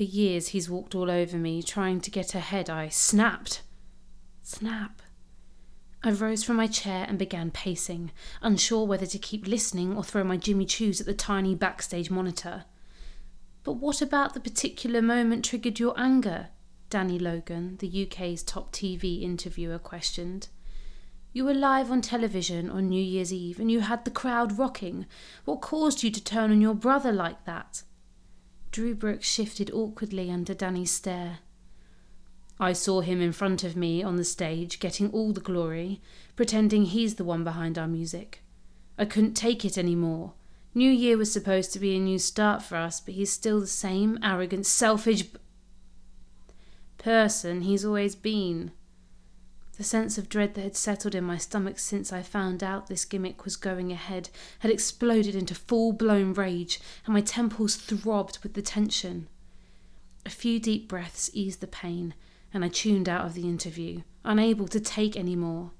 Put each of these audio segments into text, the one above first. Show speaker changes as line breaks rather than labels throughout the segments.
For years he's walked all over me, trying to get ahead. I snapped. Snap. I rose from my chair and began pacing, unsure whether to keep listening or throw my Jimmy Choos at the tiny backstage monitor. But what about the particular moment triggered your anger? Danny Logan, the UK's top TV interviewer, questioned. You were live on television on New Year's Eve and you had the crowd rocking. What caused you to turn on your brother like that? Drew Brooks shifted awkwardly under Danny's stare. I saw him in front of me on the stage, getting all the glory, pretending he's the one behind our music. I couldn't take it any more. New Year was supposed to be a new start for us, but he's still the same arrogant, selfish b- person he's always been. The sense of dread that had settled in my stomach since I found out this gimmick was going ahead had exploded into full blown rage, and my temples throbbed with the tension. A few deep breaths eased the pain, and I tuned out of the interview, unable to take any more.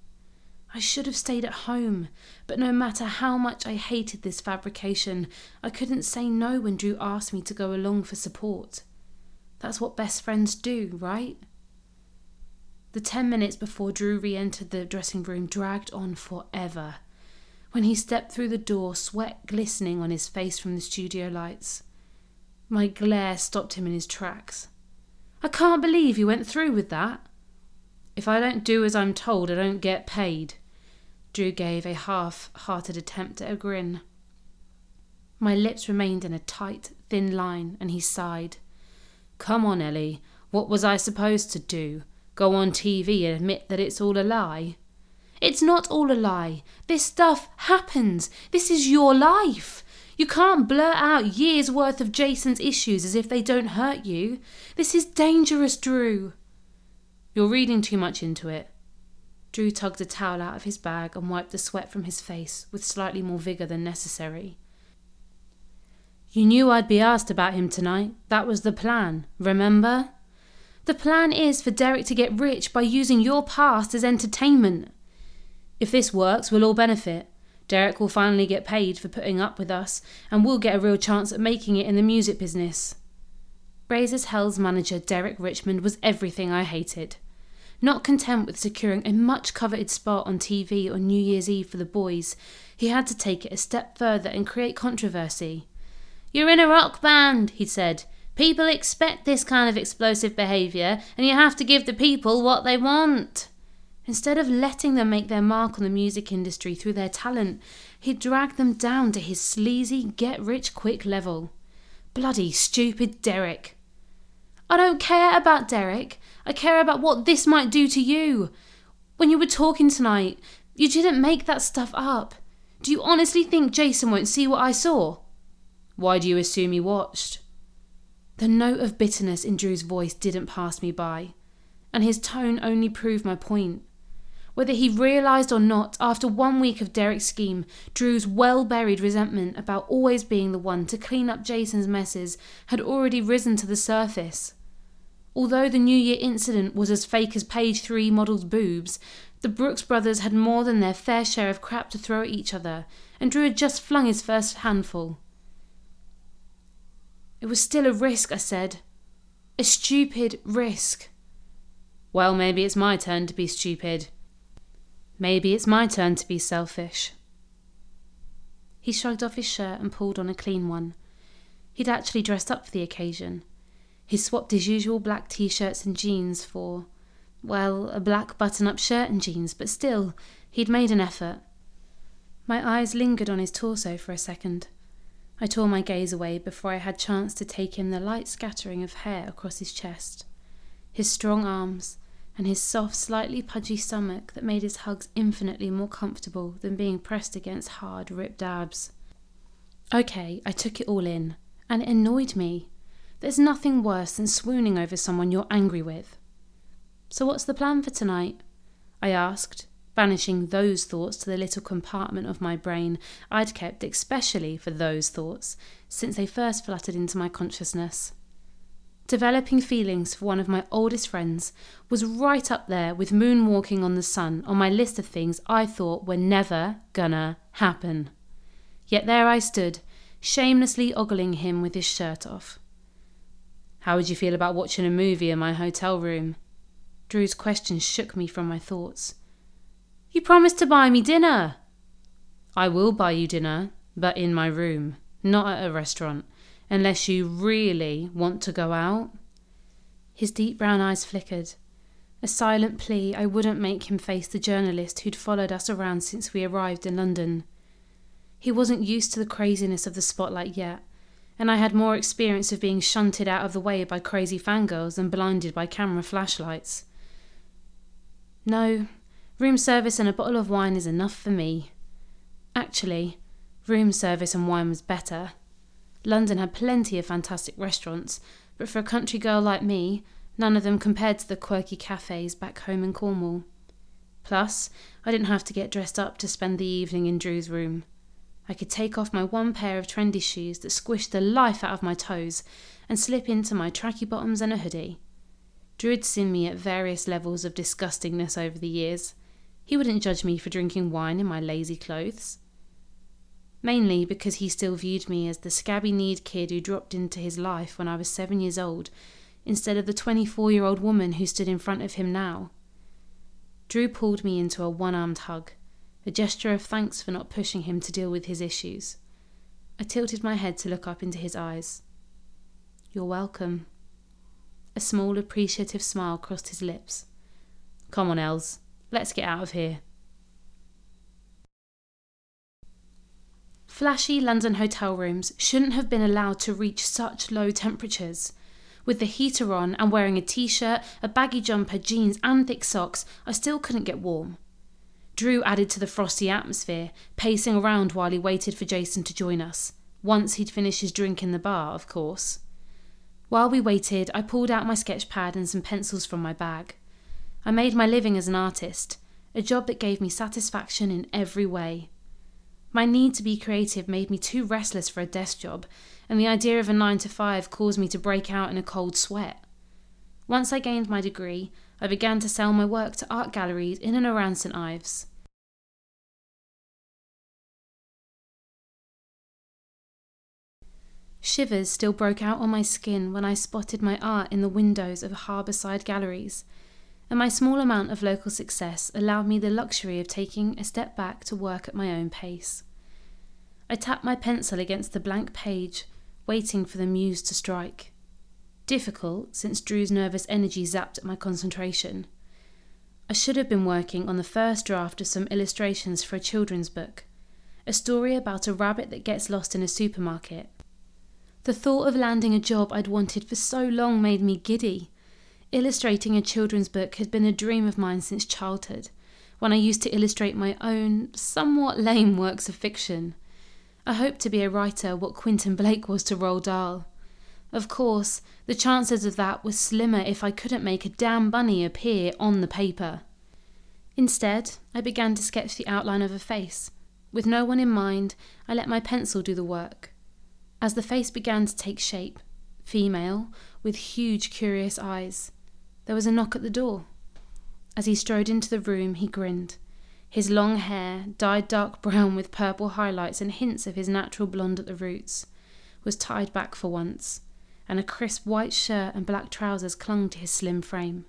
I should have stayed at home, but no matter how much I hated this fabrication, I couldn't say no when Drew asked me to go along for support. That's what best friends do, right? The ten minutes before Drew re entered the dressing room dragged on forever. When he stepped through the door, sweat glistening on his face from the studio lights. My glare stopped him in his tracks. I can't believe you went through with that. If I don't do as I'm told, I don't get paid. Drew gave a half hearted attempt at a grin. My lips remained in a tight, thin line, and he sighed. Come on, Ellie. What was I supposed to do? Go on TV and admit that it's all a lie? It's not all a lie. This stuff happens. This is your life. You can't blurt out years' worth of Jason's issues as if they don't hurt you. This is dangerous, Drew. You're reading too much into it. Drew tugged a towel out of his bag and wiped the sweat from his face with slightly more vigour than necessary. You knew I'd be asked about him tonight. That was the plan, remember? The plan is for Derek to get rich by using your past as entertainment. If this works, we'll all benefit. Derek will finally get paid for putting up with us, and we'll get a real chance at making it in the music business. Brazzers Hell's manager, Derek Richmond, was everything I hated. Not content with securing a much coveted spot on TV on New Year's Eve for the boys, he had to take it a step further and create controversy. You're in a rock band, he said. People expect this kind of explosive behaviour, and you have to give the people what they want. Instead of letting them make their mark on the music industry through their talent, he dragged them down to his sleazy, get rich quick level. Bloody stupid Derek. I don't care about Derek. I care about what this might do to you. When you were talking tonight, you didn't make that stuff up. Do you honestly think Jason won't see what I saw? Why do you assume he watched? The note of bitterness in Drew's voice didn't pass me by, and his tone only proved my point. Whether he realised or not, after one week of Derek's scheme, Drew's well buried resentment about always being the one to clean up Jason's messes had already risen to the surface. Although the New Year incident was as fake as page three model's boobs, the Brooks brothers had more than their fair share of crap to throw at each other, and Drew had just flung his first handful. It was still a risk, I said. A stupid risk. Well, maybe it's my turn to be stupid. Maybe it's my turn to be selfish. He shrugged off his shirt and pulled on a clean one. He'd actually dressed up for the occasion. He swapped his usual black t shirts and jeans for, well, a black button up shirt and jeans, but still, he'd made an effort. My eyes lingered on his torso for a second. I tore my gaze away before I had chance to take in the light scattering of hair across his chest, his strong arms, and his soft, slightly pudgy stomach that made his hugs infinitely more comfortable than being pressed against hard, ripped abs. Okay, I took it all in, and it annoyed me. There's nothing worse than swooning over someone you're angry with. So, what's the plan for tonight? I asked, banishing those thoughts to the little compartment of my brain I'd kept especially for those thoughts since they first fluttered into my consciousness. Developing feelings for one of my oldest friends was right up there with moonwalking on the sun on my list of things I thought were never gonna happen. Yet there I stood, shamelessly ogling him with his shirt off. How would you feel about watching a movie in my hotel room? Drew's question shook me from my thoughts. You promised to buy me dinner. I will buy you dinner, but in my room, not at a restaurant, unless you really want to go out. His deep brown eyes flickered. A silent plea I wouldn't make him face the journalist who'd followed us around since we arrived in London. He wasn't used to the craziness of the spotlight yet, and I had more experience of being shunted out of the way by crazy fangirls than blinded by camera flashlights. No, room service and a bottle of wine is enough for me. Actually, room service and wine was better. London had plenty of fantastic restaurants, but for a country girl like me, none of them compared to the quirky cafes back home in Cornwall. Plus, I didn't have to get dressed up to spend the evening in Drew's room. I could take off my one pair of trendy shoes that squished the life out of my toes and slip into my tracky bottoms and a hoodie. Drew had seen me at various levels of disgustingness over the years. He wouldn't judge me for drinking wine in my lazy clothes. Mainly because he still viewed me as the scabby kneed kid who dropped into his life when I was seven years old, instead of the 24 year old woman who stood in front of him now. Drew pulled me into a one armed hug a gesture of thanks for not pushing him to deal with his issues. I tilted my head to look up into his eyes. You're welcome. A small, appreciative smile crossed his lips. Come on, Els. Let's get out of here. Flashy London hotel rooms shouldn't have been allowed to reach such low temperatures. With the heater on and wearing a t shirt, a baggy jumper, jeans, and thick socks, I still couldn't get warm. Drew added to the frosty atmosphere, pacing around while he waited for Jason to join us. Once he'd finished his drink in the bar, of course. While we waited, I pulled out my sketch pad and some pencils from my bag. I made my living as an artist, a job that gave me satisfaction in every way. My need to be creative made me too restless for a desk job, and the idea of a 9 to 5 caused me to break out in a cold sweat. Once I gained my degree, I began to sell my work to art galleries in and around St Ives. Shivers still broke out on my skin when I spotted my art in the windows of harbourside galleries, and my small amount of local success allowed me the luxury of taking a step back to work at my own pace. I tapped my pencil against the blank page, waiting for the muse to strike. Difficult, since Drew's nervous energy zapped at my concentration. I should have been working on the first draft of some illustrations for a children's book, a story about a rabbit that gets lost in a supermarket the thought of landing a job I'd wanted for so long made me giddy. Illustrating a children's book had been a dream of mine since childhood, when I used to illustrate my own, somewhat lame works of fiction. I hoped to be a writer what Quentin Blake was to Roald Dahl. Of course, the chances of that were slimmer if I couldn't make a damn bunny appear on the paper. Instead, I began to sketch the outline of a face. With no one in mind, I let my pencil do the work. As the face began to take shape, female, with huge, curious eyes, there was a knock at the door. As he strode into the room, he grinned. His long hair, dyed dark brown with purple highlights and hints of his natural blonde at the roots, was tied back for once, and a crisp white shirt and black trousers clung to his slim frame.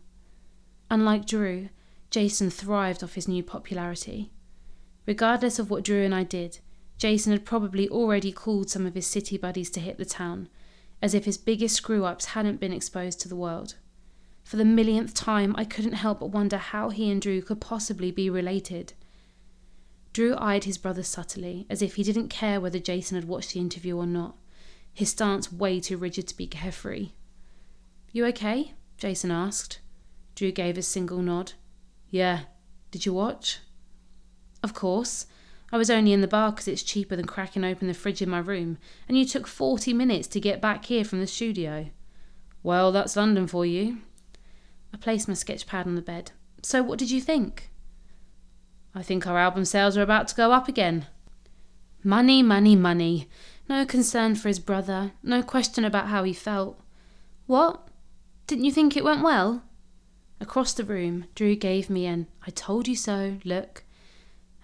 Unlike Drew, Jason thrived off his new popularity. Regardless of what Drew and I did, Jason had probably already called some of his city buddies to hit the town, as if his biggest screw ups hadn't been exposed to the world. For the millionth time, I couldn't help but wonder how he and Drew could possibly be related. Drew eyed his brother subtly, as if he didn't care whether Jason had watched the interview or not, his stance way too rigid to be carefree. You okay? Jason asked. Drew gave a single nod. Yeah. Did you watch? Of course. I was only in the bar because it's cheaper than cracking open the fridge in my room, and you took 40 minutes to get back here from the studio. Well, that's London for you. I placed my sketch pad on the bed. So, what did you think? I think our album sales are about to go up again. Money, money, money. No concern for his brother, no question about how he felt. What? Didn't you think it went well? Across the room, Drew gave me an I told you so look,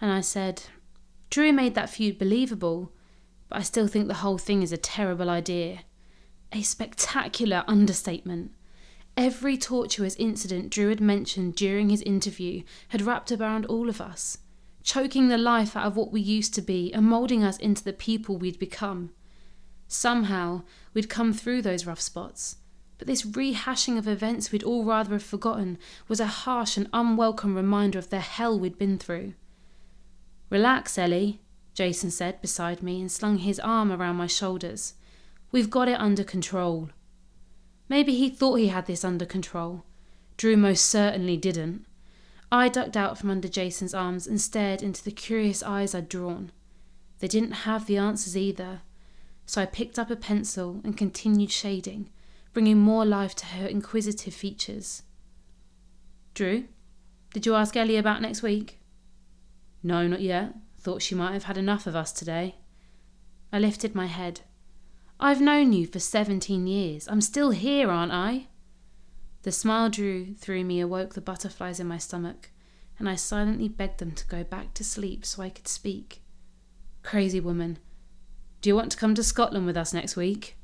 and I said, Drew made that feud believable, but I still think the whole thing is a terrible idea. A spectacular understatement. Every tortuous incident Drew had mentioned during his interview had wrapped around all of us, choking the life out of what we used to be and moulding us into the people we'd become. Somehow, we'd come through those rough spots, but this rehashing of events we'd all rather have forgotten was a harsh and unwelcome reminder of the hell we'd been through. Relax, Ellie, Jason said beside me and slung his arm around my shoulders. We've got it under control. Maybe he thought he had this under control. Drew most certainly didn't. I ducked out from under Jason's arms and stared into the curious eyes I'd drawn. They didn't have the answers either, so I picked up a pencil and continued shading, bringing more life to her inquisitive features. Drew, did you ask Ellie about next week? No, not yet. Thought she might have had enough of us today. I lifted my head. I've known you for seventeen years. I'm still here, aren't I? The smile Drew threw me awoke the butterflies in my stomach, and I silently begged them to go back to sleep so I could speak. Crazy woman. Do you want to come to Scotland with us next week?